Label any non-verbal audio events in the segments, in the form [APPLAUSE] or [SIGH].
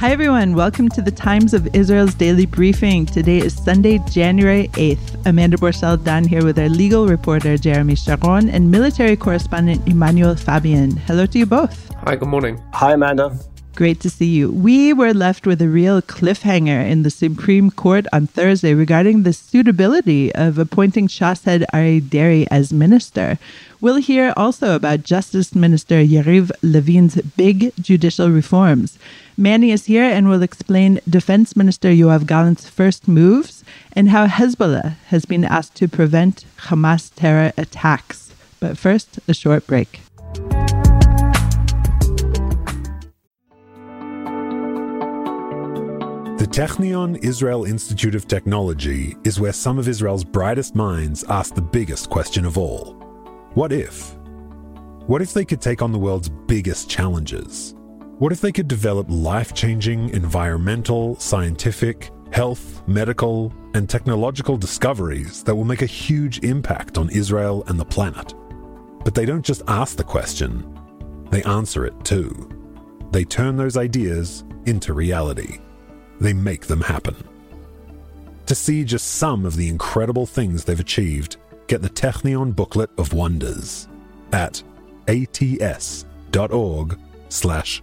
Hi, everyone. Welcome to the Times of Israel's daily briefing. Today is Sunday, January 8th. Amanda Borschel Dan here with our legal reporter, Jeremy Sharon, and military correspondent, Emmanuel Fabian. Hello to you both. Hi, good morning. Hi, Amanda. Great to see you. We were left with a real cliffhanger in the Supreme Court on Thursday regarding the suitability of appointing Shas head Aryeh Deri as minister. We'll hear also about Justice Minister Yariv Levin's big judicial reforms. Manny is here and will explain Defense Minister Yoav Gallant's first moves and how Hezbollah has been asked to prevent Hamas terror attacks. But first, a short break. The Technion Israel Institute of Technology is where some of Israel's brightest minds ask the biggest question of all What if? What if they could take on the world's biggest challenges? What if they could develop life changing environmental, scientific, health, medical, and technological discoveries that will make a huge impact on Israel and the planet? But they don't just ask the question, they answer it too. They turn those ideas into reality. They make them happen. To see just some of the incredible things they've achieved, get the Technion Booklet of Wonders at ats.org slash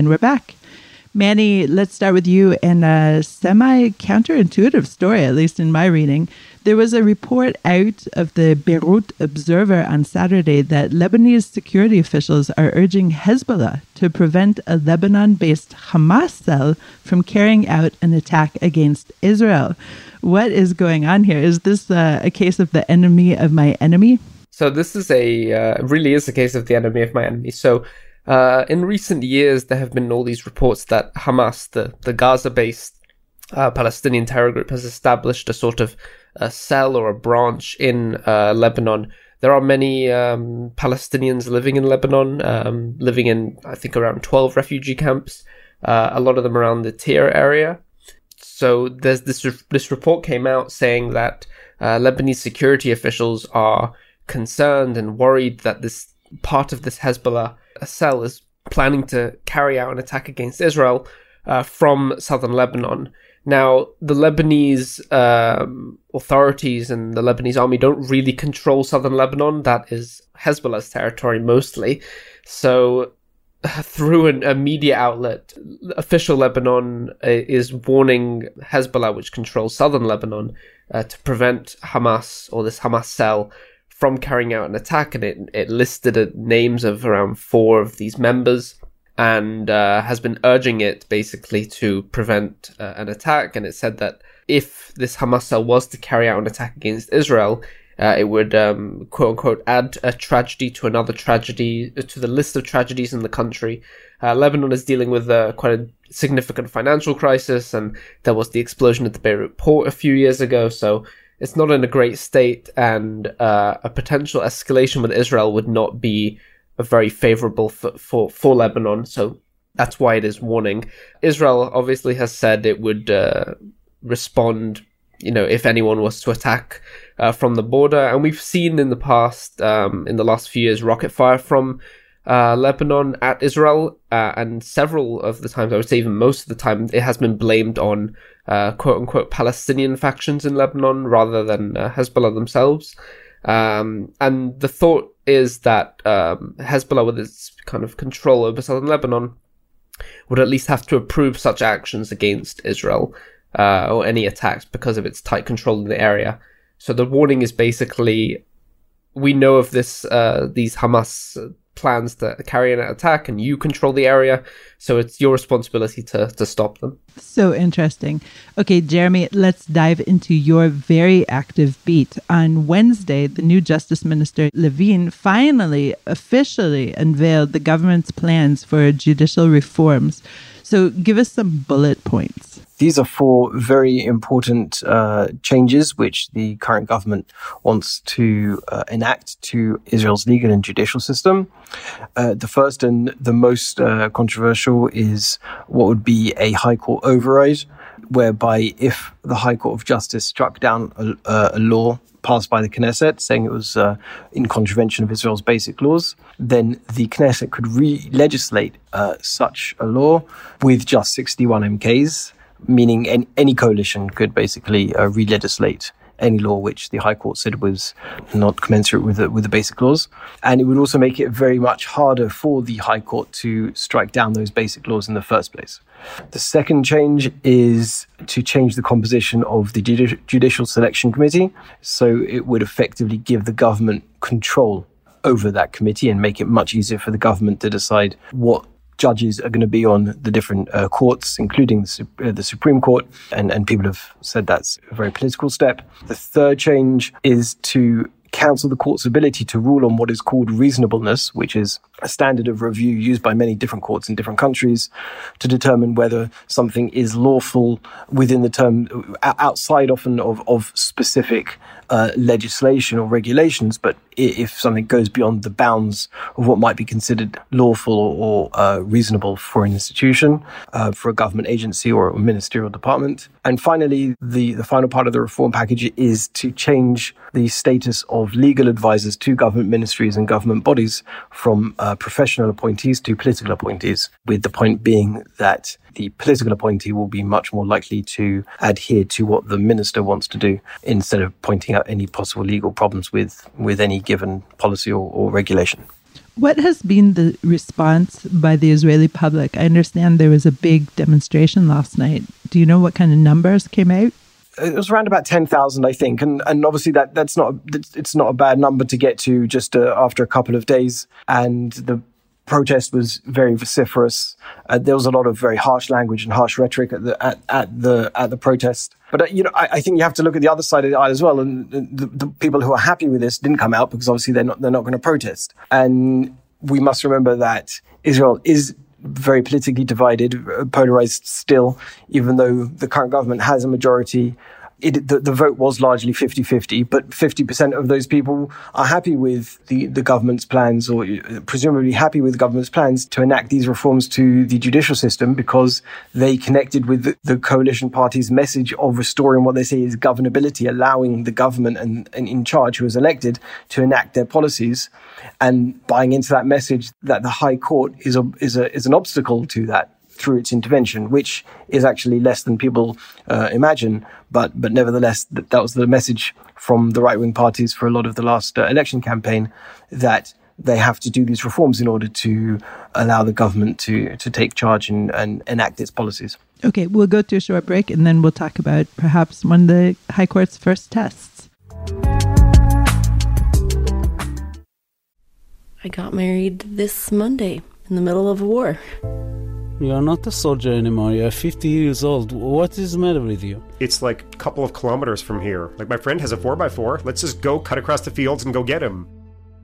And we're back. Manny, let's start with you and a semi counterintuitive story, at least in my reading. There was a report out of the Beirut Observer on Saturday that Lebanese security officials are urging Hezbollah to prevent a Lebanon based Hamas cell from carrying out an attack against Israel. What is going on here? Is this uh, a case of the enemy of my enemy? So, this is a uh, really is a case of the enemy of my enemy. So, uh, in recent years, there have been all these reports that Hamas, the, the Gaza based uh, Palestinian terror group, has established a sort of a cell or a branch in uh, Lebanon. There are many um, Palestinians living in Lebanon, um, living in, I think, around 12 refugee camps, uh, a lot of them around the Tyre area. So there's this, re- this report came out saying that uh, Lebanese security officials are concerned and worried that this part of this Hezbollah cell is planning to carry out an attack against Israel uh, from southern Lebanon. Now, the Lebanese um, authorities and the Lebanese army don't really control southern Lebanon. That is Hezbollah's territory mostly. So, [LAUGHS] through an, a media outlet, official Lebanon uh, is warning Hezbollah, which controls southern Lebanon, uh, to prevent Hamas or this Hamas cell from carrying out an attack, and it it listed names of around four of these members, and uh, has been urging it basically to prevent uh, an attack. And it said that if this Hamas cell was to carry out an attack against Israel, uh, it would um, quote unquote add a tragedy to another tragedy uh, to the list of tragedies in the country. Uh, Lebanon is dealing with uh, quite a significant financial crisis, and there was the explosion at the Beirut port a few years ago. So it's not in a great state, and uh, a potential escalation with Israel would not be very favorable for, for, for Lebanon. So that's why it is warning. Israel obviously has said it would uh, respond, you know, if anyone was to attack uh, from the border. And we've seen in the past, um, in the last few years, rocket fire from uh, Lebanon at Israel, uh, and several of the times, I would say even most of the time, it has been blamed on uh, quote unquote Palestinian factions in Lebanon rather than uh, Hezbollah themselves. Um, and the thought is that um, Hezbollah, with its kind of control over southern Lebanon, would at least have to approve such actions against Israel uh, or any attacks because of its tight control in the area. So the warning is basically we know of this uh, these Hamas plans to carry an attack and you control the area. So it's your responsibility to, to stop them. So interesting. Okay, Jeremy, let's dive into your very active beat. On Wednesday, the new Justice Minister Levin finally officially unveiled the government's plans for judicial reforms. So give us some bullet points. These are four very important uh, changes which the current government wants to uh, enact to Israel's legal and judicial system. Uh, the first and the most uh, controversial is what would be a High Court override, whereby if the High Court of Justice struck down a, a law passed by the Knesset, saying it was uh, in contravention of Israel's basic laws, then the Knesset could re-legislate uh, such a law with just 61 MKs meaning any, any coalition could basically uh, re-legislate any law which the High Court said was not commensurate with the, with the basic laws. And it would also make it very much harder for the High Court to strike down those basic laws in the first place. The second change is to change the composition of the Judicial Selection Committee. So it would effectively give the government control over that committee and make it much easier for the government to decide what judges are going to be on the different uh, courts, including the, uh, the, Supreme Court, and, and people have said that's a very political step. The third change is to counsel the court's ability to rule on what is called reasonableness, which is a standard of review used by many different courts in different countries to determine whether something is lawful within the term outside often of, of specific uh, legislation or regulations, but if something goes beyond the bounds of what might be considered lawful or, uh, reasonable for an institution, uh, for a government agency or a ministerial department. And finally, the, the final part of the reform package is to change the status of legal advisors to government ministries and government bodies from uh, professional appointees to political appointees, with the point being that the political appointee will be much more likely to adhere to what the minister wants to do instead of pointing out any possible legal problems with, with any given policy or, or regulation. What has been the response by the Israeli public? I understand there was a big demonstration last night. Do you know what kind of numbers came out? It was around about ten thousand, I think, and and obviously that that's not it's not a bad number to get to just uh, after a couple of days. And the protest was very vociferous. Uh, there was a lot of very harsh language and harsh rhetoric at the at, at the at the protest. But uh, you know, I, I, think you have to look at the other side of the aisle as well. And the, the people who are happy with this didn't come out because obviously they're not they're not going to protest. And we must remember that Israel is very politically divided, uh, polarized still, even though the current government has a majority it, the, the, vote was largely 50-50, but 50% of those people are happy with the, the government's plans or uh, presumably happy with the government's plans to enact these reforms to the judicial system because they connected with the, the coalition party's message of restoring what they say is governability, allowing the government and, and in charge who is elected to enact their policies and buying into that message that the high court is a, is a, is an obstacle to that through its intervention, which is actually less than people uh, imagine. But but nevertheless, th- that was the message from the right wing parties for a lot of the last uh, election campaign that they have to do these reforms in order to allow the government to to take charge and, and enact its policies. Okay, we'll go to a short break and then we'll talk about perhaps one of the High Court's first tests. I got married this Monday in the middle of a war. You are not a soldier anymore. You are 50 years old. What is the matter with you? It's like a couple of kilometers from here. Like my friend has a 4x4. Let's just go cut across the fields and go get him.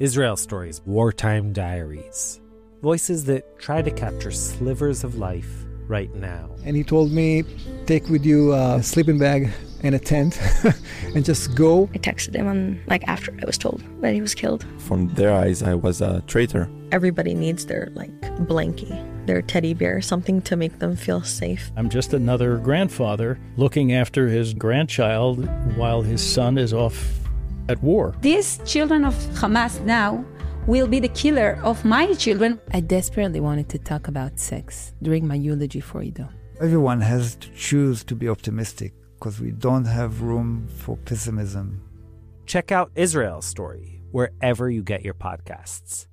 Israel Stories Wartime Diaries. Voices that try to capture slivers of life right now. And he told me, take with you a sleeping bag and a tent [LAUGHS] and just go. I texted him on like after I was told that he was killed. From their eyes, I was a traitor. Everybody needs their like blankie, their teddy bear, something to make them feel safe. I'm just another grandfather looking after his grandchild while his son is off at war. These children of Hamas now will be the killer of my children. I desperately wanted to talk about sex during my eulogy for Ido. Everyone has to choose to be optimistic because we don't have room for pessimism. Check out Israel's story wherever you get your podcasts.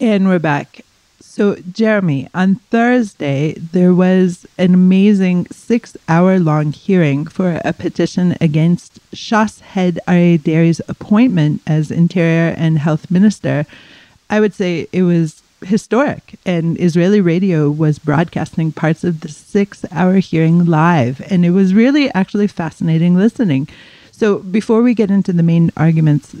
And we're back. So, Jeremy, on Thursday, there was an amazing six hour long hearing for a petition against Shas head Aryeh Deri's appointment as Interior and Health Minister. I would say it was historic, and Israeli radio was broadcasting parts of the six hour hearing live, and it was really actually fascinating listening. So, before we get into the main arguments,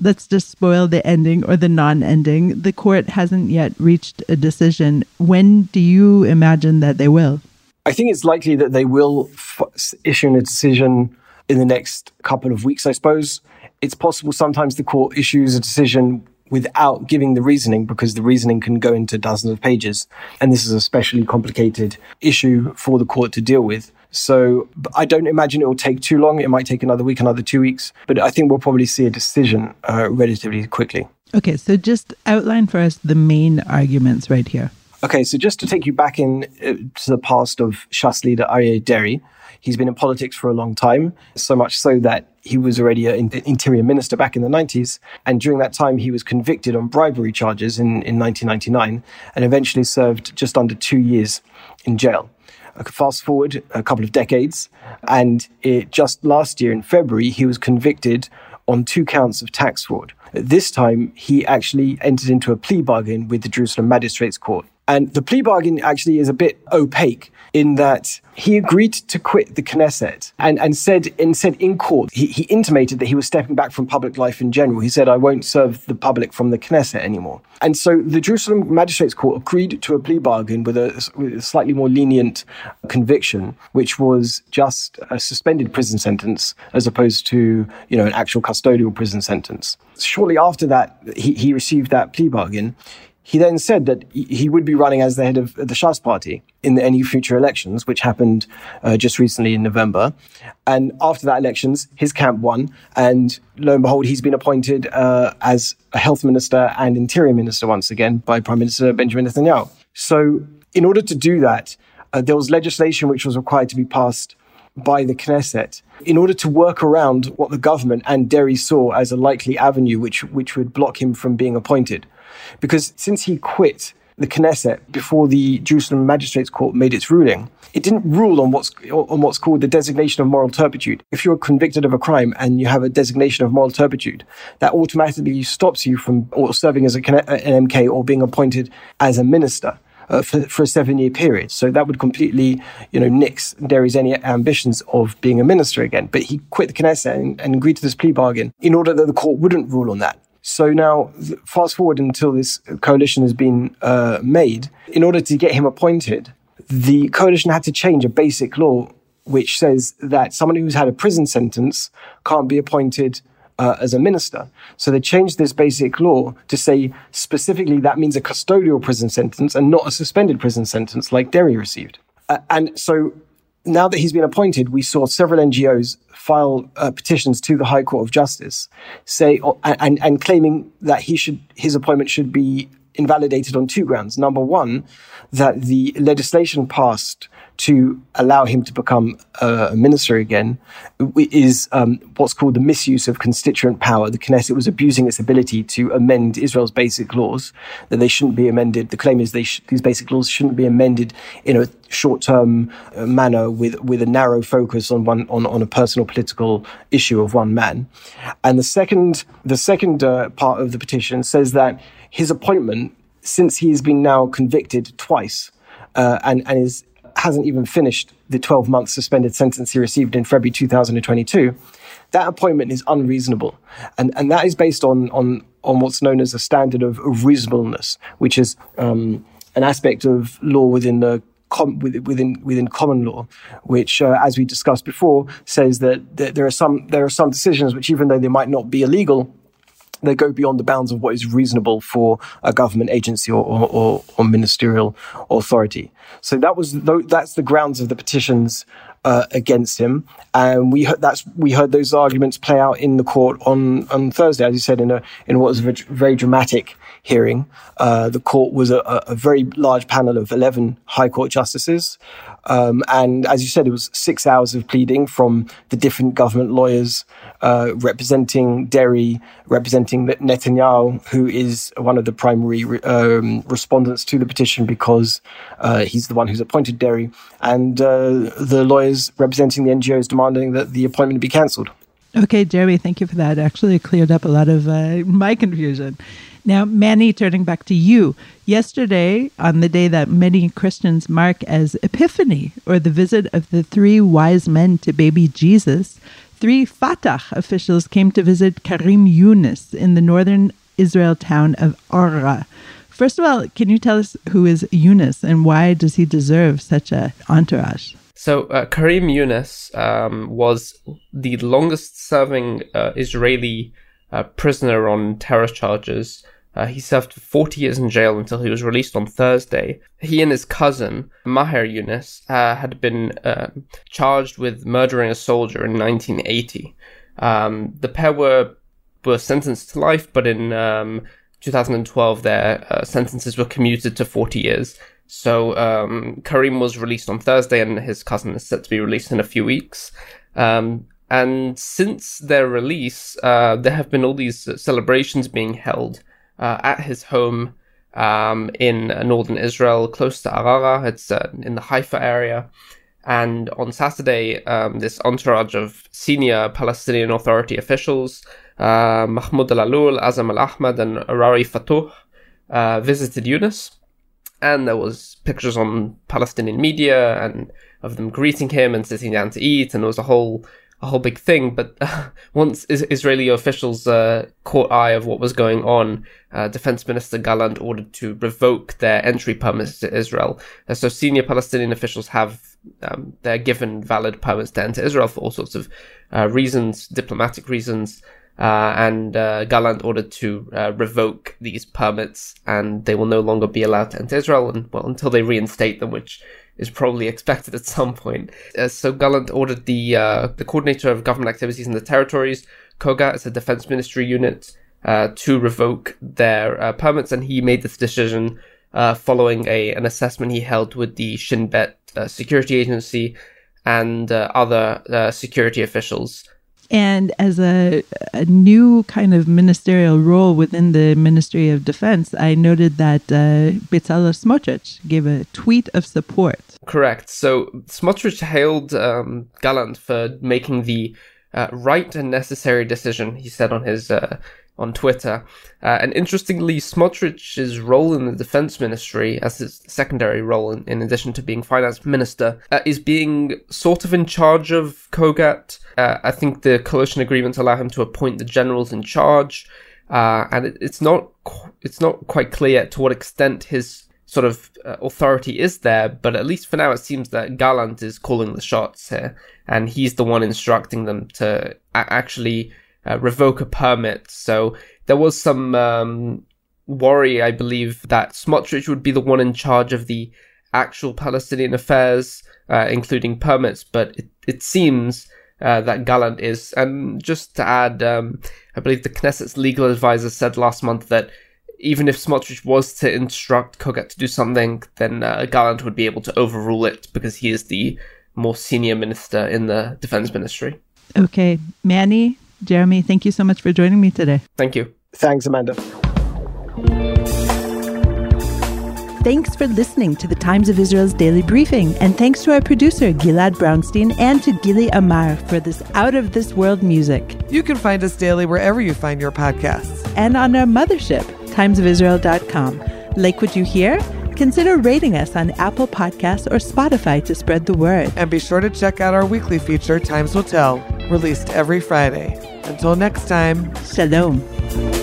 let's just spoil the ending or the non ending. The court hasn't yet reached a decision. When do you imagine that they will? I think it's likely that they will f- issue a decision in the next couple of weeks, I suppose. It's possible sometimes the court issues a decision without giving the reasoning because the reasoning can go into dozens of pages. And this is a especially complicated issue for the court to deal with. So I don't imagine it will take too long. It might take another week, another two weeks, but I think we'll probably see a decision uh, relatively quickly. Okay, so just outline for us the main arguments right here. Okay, so just to take you back in uh, to the past of Shas leader Aryeh Deri, he's been in politics for a long time, so much so that he was already an interior minister back in the 90s. And during that time, he was convicted on bribery charges in, in 1999 and eventually served just under two years in jail. Uh, fast forward a couple of decades, and it, just last year in February, he was convicted on two counts of tax fraud. This time, he actually entered into a plea bargain with the Jerusalem Magistrates Court. And the plea bargain actually is a bit opaque in that he agreed to quit the Knesset and, and said and said in court, he, he intimated that he was stepping back from public life in general. He said, I won't serve the public from the Knesset anymore. And so the Jerusalem Magistrates Court agreed to a plea bargain with a, with a slightly more lenient conviction, which was just a suspended prison sentence as opposed to, you know, an actual custodial prison sentence. Shortly after that, he, he received that plea bargain. He then said that he would be running as the head of the Shas party in any future elections, which happened uh, just recently in November. And after that elections, his camp won. And lo and behold, he's been appointed uh, as a health minister and interior minister once again by Prime Minister Benjamin Netanyahu. So in order to do that, uh, there was legislation which was required to be passed by the Knesset in order to work around what the government and Deri saw as a likely avenue which, which would block him from being appointed. Because since he quit the Knesset before the Jerusalem Magistrates Court made its ruling, it didn't rule on what's on what's called the designation of moral turpitude. If you're convicted of a crime and you have a designation of moral turpitude, that automatically stops you from or serving as a, an MK or being appointed as a minister. Uh, for, for a seven year period. So that would completely, you know, nix Deri's any ambitions of being a minister again. But he quit the Knesset and, and agreed to this plea bargain in order that the court wouldn't rule on that. So now, fast forward until this coalition has been uh, made. In order to get him appointed, the coalition had to change a basic law which says that someone who's had a prison sentence can't be appointed uh, as a minister. So they changed this basic law to say specifically that means a custodial prison sentence and not a suspended prison sentence like Deri received. Uh, and so now that he's been appointed, we saw several NGOs file uh, petitions to the High Court of Justice, say and and claiming that he should his appointment should be invalidated on two grounds. Number one, that the legislation passed to allow him to become a minister again is um, what's called the misuse of constituent power. The Knesset was abusing its ability to amend Israel's basic laws, that they shouldn't be amended. The claim is sh- these basic laws shouldn't be amended in a short-term uh, manner with, with a narrow focus on one on, on a personal political issue of one man. And the second the second uh, part of the petition says that his appointment, since he has been now convicted twice uh, and, and is hasn't even finished the 12 month suspended sentence he received in February 2022, that appointment is unreasonable. And, and that is based on, on, on what's known as a standard of, of reasonableness, which is um, an aspect of law within the Com- within within common law, which, uh, as we discussed before, says that, that there are some there are some decisions which, even though they might not be illegal, they go beyond the bounds of what is reasonable for a government agency or, or, or ministerial authority. So that was that's the grounds of the petitions uh, against him, and we heard that's we heard those arguments play out in the court on on Thursday, as you said, in a in what was a very dramatic hearing. Uh, the court was a, a, very large panel of 11 High Court justices. Um, and as you said, it was six hours of pleading from the different government lawyers uh, representing Deri, representing Netanyahu, who is one of the primary um, respondents to the petition because uh, he's the one who's appointed Deri, and uh, the lawyers representing the NGOs demanding that the appointment be cancelled. Okay, Jeremy, thank you for that. Actually, cleared up a lot of uh, my confusion. Now, Manny, turning back to you. Yesterday, on the day that many Christians mark as Epiphany, or the visit of the three wise men to baby Jesus, three Fatah officials came to visit Karim Yunus in the northern Israel town of Ara. First of all, can you tell us who is Yunus and why does he deserve such an entourage? So, uh, Karim Yunus um, was the longest serving uh, Israeli uh, prisoner on terror charges uh, he served 40 years in jail until he was released on Thursday. He and his cousin, Maher Yunus, uh, had been uh, charged with murdering a soldier in 1980. Um, the pair were were sentenced to life, but in um, 2012 their uh, sentences were commuted to 40 years. So um, Karim was released on Thursday, and his cousin is set to be released in a few weeks. Um, and since their release, uh, there have been all these celebrations being held uh, at his home um, in northern Israel, close to Arara. It's uh, in the Haifa area. And on Saturday, um, this entourage of senior Palestinian Authority officials, uh, Mahmoud Al Alul, Azam Al Ahmad, and Rawhi Fatouh, uh, visited Yunus. And there was pictures on Palestinian media and of them greeting him and sitting down to eat, and there was a whole a whole big thing. But uh, [LAUGHS] once Israeli officials uh, caught eye of what was going on, uh, Defense Minister Gallant ordered to revoke their entry permits to Israel. Uh, so senior Palestinian officials have um, they're given valid permits to enter Israel for all sorts of uh, reasons, diplomatic reasons. Uh, and Gallant ordered to revoke these permits, and they will no longer be allowed to enter Israel, and well, until they reinstate them, which is probably [LAUGHS] expected at some point. Uh, so Gallant ordered the uh, the coordinator of government activities in the territories, COGAT, it's a defense ministry unit, uh, to revoke their uh, permits, and he made this decision uh, following a an assessment he held with the Shin Bet uh, security agency and other security officials. And as a, a, new kind of ministerial role within the Ministry of Defense, I noted that uh, Bezalel Smotrich gave a tweet of support. Correct. So Smotrich hailed um, Gallant for making the uh, right and necessary decision, he said on his uh, on Twitter. Uh, and interestingly, Smotrich's role in the defense ministry, as his secondary role in, in addition to being finance minister, uh, is being sort of in charge of COGAT. Uh, I think the coalition agreements allow him to appoint the generals in charge, uh, and it, it's not it's not quite clear to what extent his sort of uh, authority is there. But at least for now, it seems that Gallant is calling the shots here, and he's the one instructing them to a- actually uh, revoke a permit. So there was some um, worry, I believe, that Smotrich would be the one in charge of the actual Palestinian affairs, uh, including permits. But it, it seems uh, that Gallant is. And just to add, um, I believe the Knesset's legal advisor said last month that even if Smotrich was to instruct COGAT to do something, then uh, Gallant would be able to overrule it because he is the more senior minister in the defense ministry. Okay, Manny, Jeremy, thank you so much for joining me today. Thank you. Thanks, Amanda. Thanks for listening to the Times of Israel's daily briefing, and thanks to our producer, Gilad Brownstein, and to Gili Amar for this out of this world music. You can find us daily wherever you find your podcasts. And on our mothership, timesofisrael.com. Like what you hear? Consider rating us on Apple Podcasts or Spotify to spread the word. And be sure to check out our weekly feature, Times Will Tell, released every Friday. Until next time, Shalom.